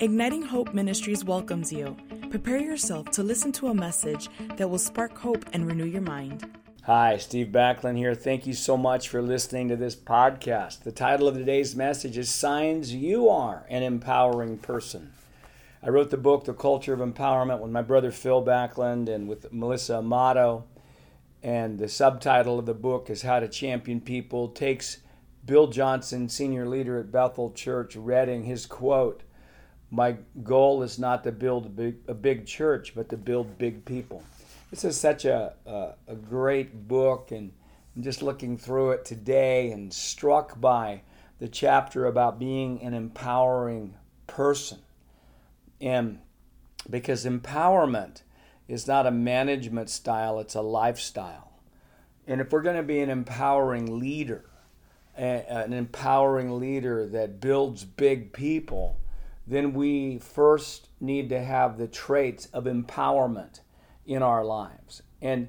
Igniting Hope Ministries welcomes you. Prepare yourself to listen to a message that will spark hope and renew your mind. Hi, Steve Backlund here. Thank you so much for listening to this podcast. The title of today's message is Signs You Are an Empowering Person. I wrote the book, The Culture of Empowerment, with my brother Phil Backlund and with Melissa Amato. And the subtitle of the book is How to Champion People. Takes Bill Johnson, senior leader at Bethel Church, Redding, his quote My goal is not to build a big, a big church, but to build big people. This is such a, a, a great book, and I'm just looking through it today and struck by the chapter about being an empowering person. And because empowerment is not a management style, it's a lifestyle. And if we're going to be an empowering leader, an empowering leader that builds big people, then we first need to have the traits of empowerment in our lives. And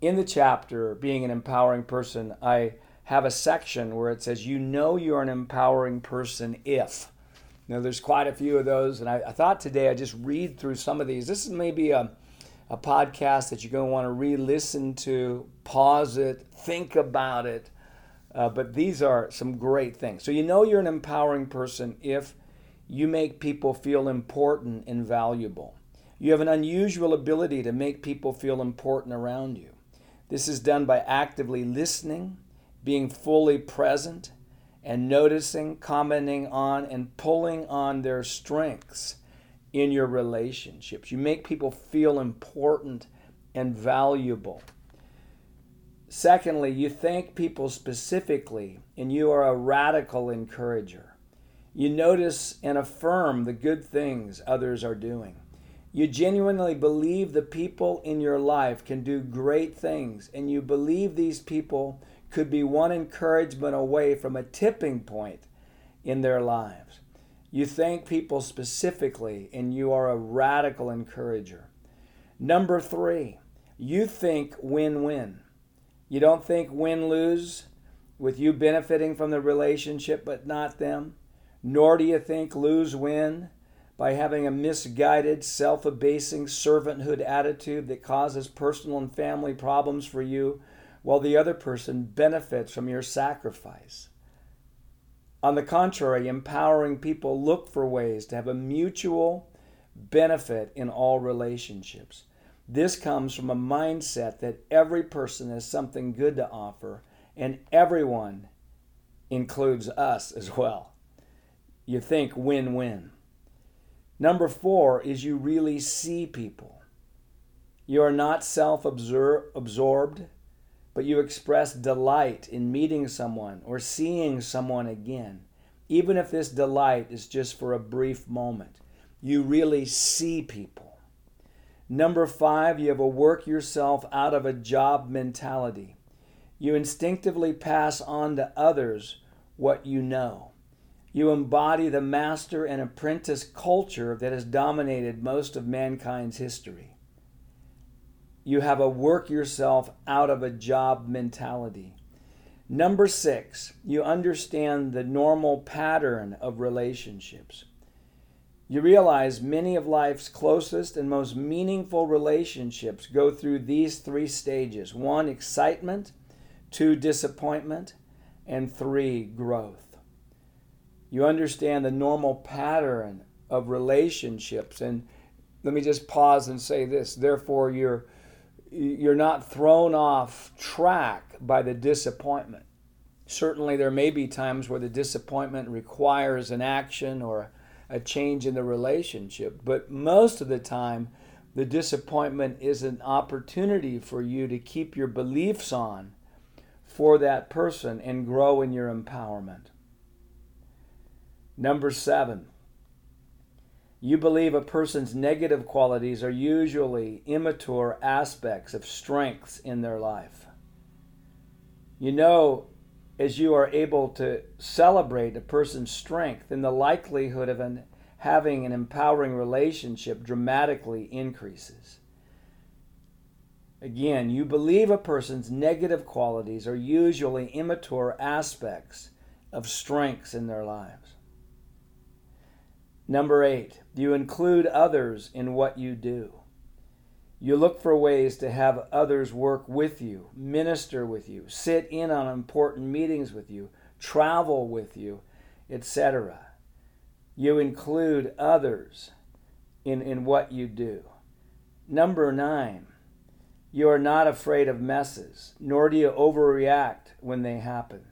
in the chapter, Being an Empowering Person, I have a section where it says, You know you're an empowering person if. Now, there's quite a few of those, and I, I thought today I'd just read through some of these. This is maybe a, a podcast that you're going to want to re listen to, pause it, think about it uh, but these are some great things. So you know you're an empowering person if you make people feel important and valuable. You have an unusual ability to make people feel important around you. This is done by actively listening, being fully present, and noticing, commenting on, and pulling on their strengths in your relationships. You make people feel important and valuable. Secondly, you thank people specifically, and you are a radical encourager. You notice and affirm the good things others are doing. You genuinely believe the people in your life can do great things, and you believe these people could be one encouragement away from a tipping point in their lives. You thank people specifically, and you are a radical encourager. Number three, you think win win. You don't think win lose with you benefiting from the relationship but not them? Nor do you think lose win by having a misguided, self abasing servanthood attitude that causes personal and family problems for you while the other person benefits from your sacrifice. On the contrary, empowering people look for ways to have a mutual benefit in all relationships. This comes from a mindset that every person has something good to offer, and everyone includes us as well. You think win win. Number four is you really see people. You are not self absorbed, but you express delight in meeting someone or seeing someone again, even if this delight is just for a brief moment. You really see people. Number five, you have a work yourself out of a job mentality. You instinctively pass on to others what you know. You embody the master and apprentice culture that has dominated most of mankind's history. You have a work yourself out of a job mentality. Number six, you understand the normal pattern of relationships. You realize many of life's closest and most meaningful relationships go through these three stages one, excitement, two, disappointment, and three, growth. You understand the normal pattern of relationships. And let me just pause and say this therefore, you're, you're not thrown off track by the disappointment. Certainly, there may be times where the disappointment requires an action or a change in the relationship. But most of the time, the disappointment is an opportunity for you to keep your beliefs on for that person and grow in your empowerment. Number seven, you believe a person's negative qualities are usually immature aspects of strengths in their life. You know as you are able to celebrate a person's strength, then the likelihood of an, having an empowering relationship dramatically increases. Again, you believe a person's negative qualities are usually immature aspects of strengths in their lives. Number eight, you include others in what you do. You look for ways to have others work with you, minister with you, sit in on important meetings with you, travel with you, etc. You include others in, in what you do. Number nine, you are not afraid of messes, nor do you overreact when they happen.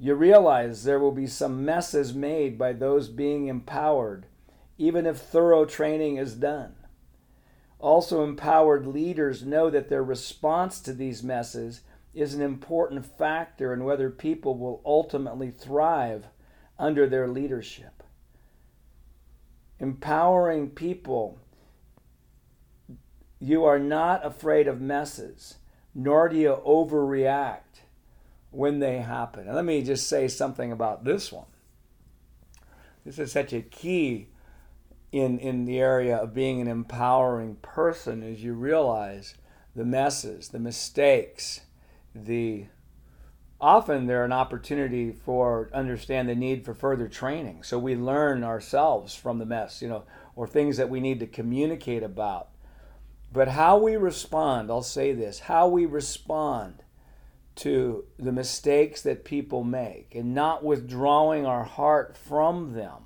You realize there will be some messes made by those being empowered, even if thorough training is done. Also, empowered leaders know that their response to these messes is an important factor in whether people will ultimately thrive under their leadership. Empowering people, you are not afraid of messes, nor do you overreact when they happen. And let me just say something about this one. This is such a key in, in the area of being an empowering person as you realize the messes, the mistakes, the often they're an opportunity for understand the need for further training. So we learn ourselves from the mess, you know, or things that we need to communicate about. But how we respond, I'll say this, how we respond to the mistakes that people make and not withdrawing our heart from them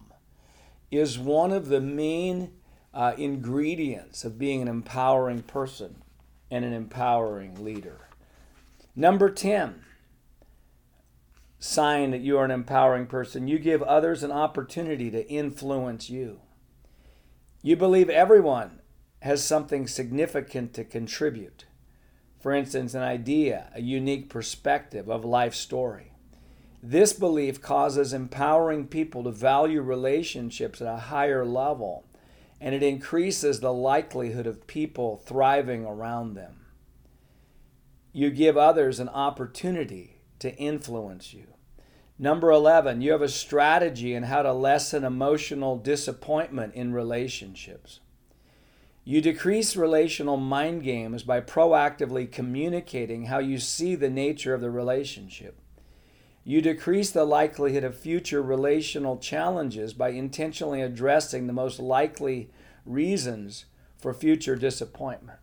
is one of the main uh, ingredients of being an empowering person and an empowering leader. Number 10, sign that you are an empowering person. You give others an opportunity to influence you. You believe everyone has something significant to contribute. For instance, an idea, a unique perspective of life story. This belief causes empowering people to value relationships at a higher level, and it increases the likelihood of people thriving around them. You give others an opportunity to influence you. Number 11, you have a strategy in how to lessen emotional disappointment in relationships. You decrease relational mind games by proactively communicating how you see the nature of the relationship. You decrease the likelihood of future relational challenges by intentionally addressing the most likely reasons for future disappointment.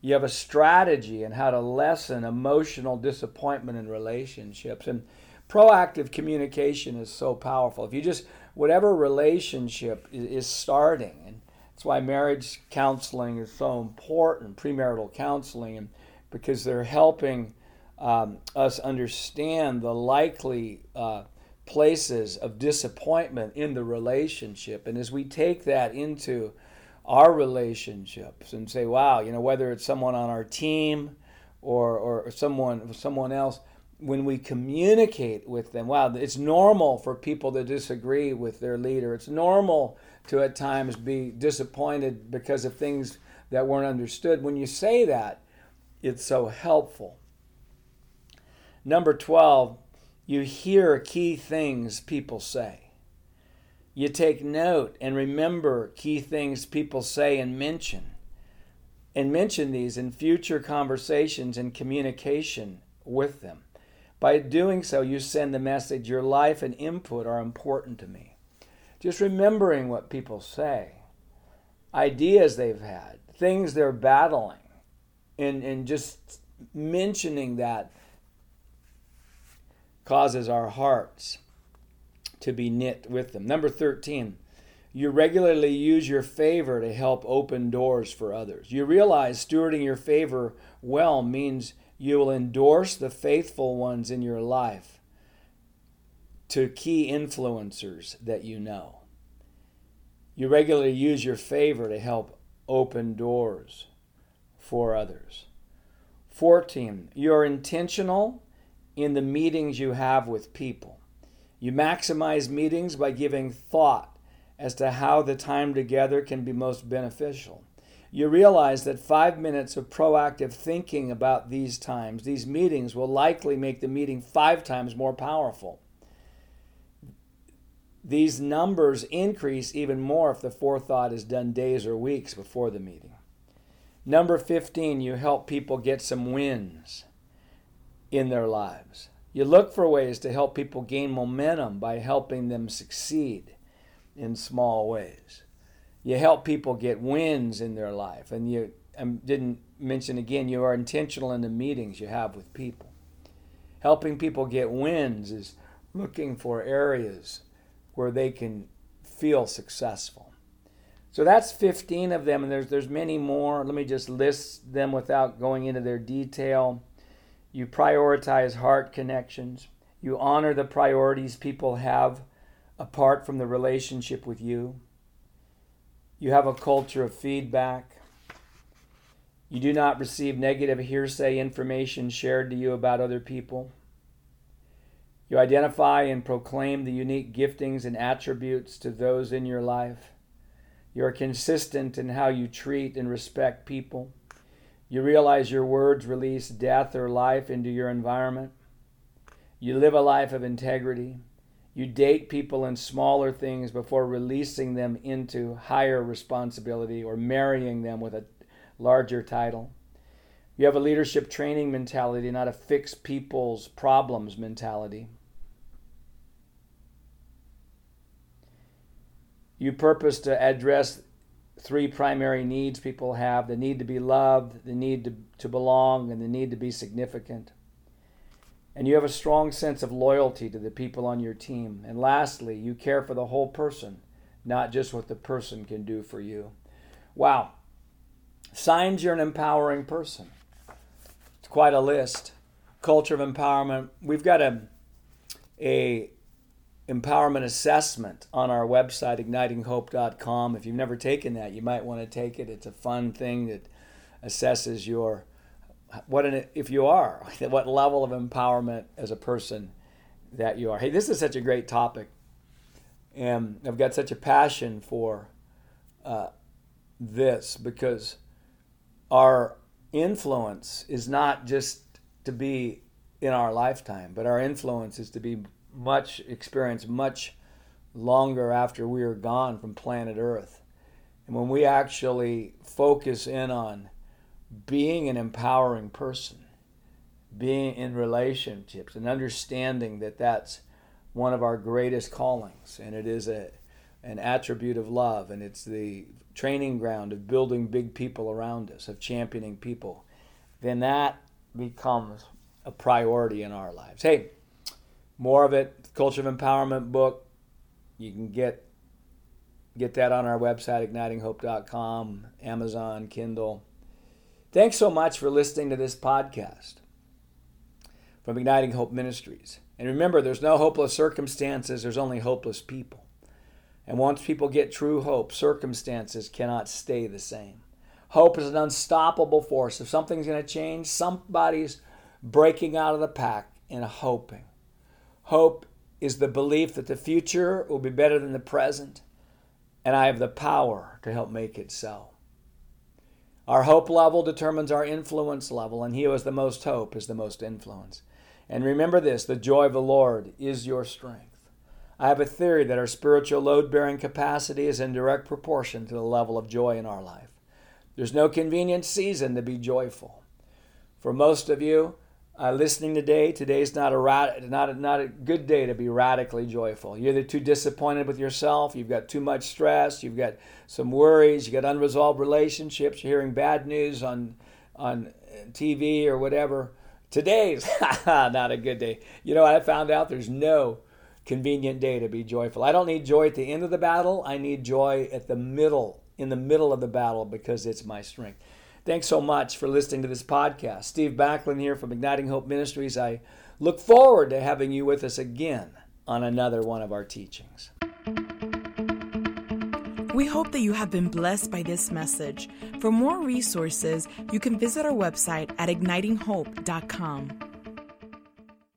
You have a strategy in how to lessen emotional disappointment in relationships. And proactive communication is so powerful. If you just, whatever relationship is starting, and that's why marriage counseling is so important, premarital counseling, and because they're helping um, us understand the likely uh, places of disappointment in the relationship. And as we take that into our relationships and say, wow, you know, whether it's someone on our team or, or someone, someone else, when we communicate with them, wow, it's normal for people to disagree with their leader. It's normal to at times be disappointed because of things that weren't understood. When you say that, it's so helpful. Number 12, you hear key things people say. You take note and remember key things people say and mention. And mention these in future conversations and communication with them. By doing so, you send the message your life and input are important to me. Just remembering what people say, ideas they've had, things they're battling, and, and just mentioning that causes our hearts to be knit with them. Number 13, you regularly use your favor to help open doors for others. You realize stewarding your favor well means you will endorse the faithful ones in your life to key influencers that you know. You regularly use your favor to help open doors for others. 14. You're intentional in the meetings you have with people. You maximize meetings by giving thought as to how the time together can be most beneficial. You realize that five minutes of proactive thinking about these times, these meetings, will likely make the meeting five times more powerful. These numbers increase even more if the forethought is done days or weeks before the meeting. Number 15, you help people get some wins in their lives. You look for ways to help people gain momentum by helping them succeed. in small ways. You help people get wins in their life. And you I didn't mention again, you are intentional in the meetings you have with people. Helping people get wins is looking for areas where they can feel successful. So that's 15 of them, and there's, there's many more. Let me just list them without going into their detail. You prioritize heart connections. You honor the priorities people have apart from the relationship with you. You have a culture of feedback. You do not receive negative hearsay information shared to you about other people. You identify and proclaim the unique giftings and attributes to those in your life. You are consistent in how you treat and respect people. You realize your words release death or life into your environment. You live a life of integrity. You date people in smaller things before releasing them into higher responsibility or marrying them with a larger title. You have a leadership training mentality, not a fix people's problems mentality. You purpose to address three primary needs people have the need to be loved, the need to, to belong, and the need to be significant. And you have a strong sense of loyalty to the people on your team. And lastly, you care for the whole person, not just what the person can do for you. Wow. Signs you're an empowering person. It's quite a list. Culture of empowerment. We've got a, a empowerment assessment on our website, ignitinghope.com. If you've never taken that, you might want to take it. It's a fun thing that assesses your what an, if you are what level of empowerment as a person that you are. Hey, this is such a great topic, and I've got such a passion for uh, this because our influence is not just to be in our lifetime, but our influence is to be much experience much longer after we are gone from planet Earth. And when we actually focus in on being an empowering person, being in relationships, and understanding that that's one of our greatest callings, and it is a an attribute of love, and it's the training ground of building big people around us, of championing people, then that becomes a priority in our lives. Hey, more of it, Culture of Empowerment book. You can get get that on our website, ignitinghope.com, Amazon, Kindle. Thanks so much for listening to this podcast from Igniting Hope Ministries. And remember, there's no hopeless circumstances, there's only hopeless people. And once people get true hope, circumstances cannot stay the same. Hope is an unstoppable force. If something's going to change, somebody's breaking out of the pack and hoping. Hope is the belief that the future will be better than the present, and I have the power to help make it so. Our hope level determines our influence level, and he who has the most hope is the most influence. And remember this the joy of the Lord is your strength. I have a theory that our spiritual load bearing capacity is in direct proportion to the level of joy in our life. There's no convenient season to be joyful. For most of you, uh, listening today, today's not a, not, a, not a good day to be radically joyful. You're either too disappointed with yourself, you've got too much stress, you've got some worries, you've got unresolved relationships, you're hearing bad news on, on TV or whatever. Today's not a good day. You know, I found out there's no convenient day to be joyful. I don't need joy at the end of the battle, I need joy at the middle, in the middle of the battle, because it's my strength. Thanks so much for listening to this podcast. Steve Backlund here from Igniting Hope Ministries. I look forward to having you with us again on another one of our teachings. We hope that you have been blessed by this message. For more resources, you can visit our website at ignitinghope.com.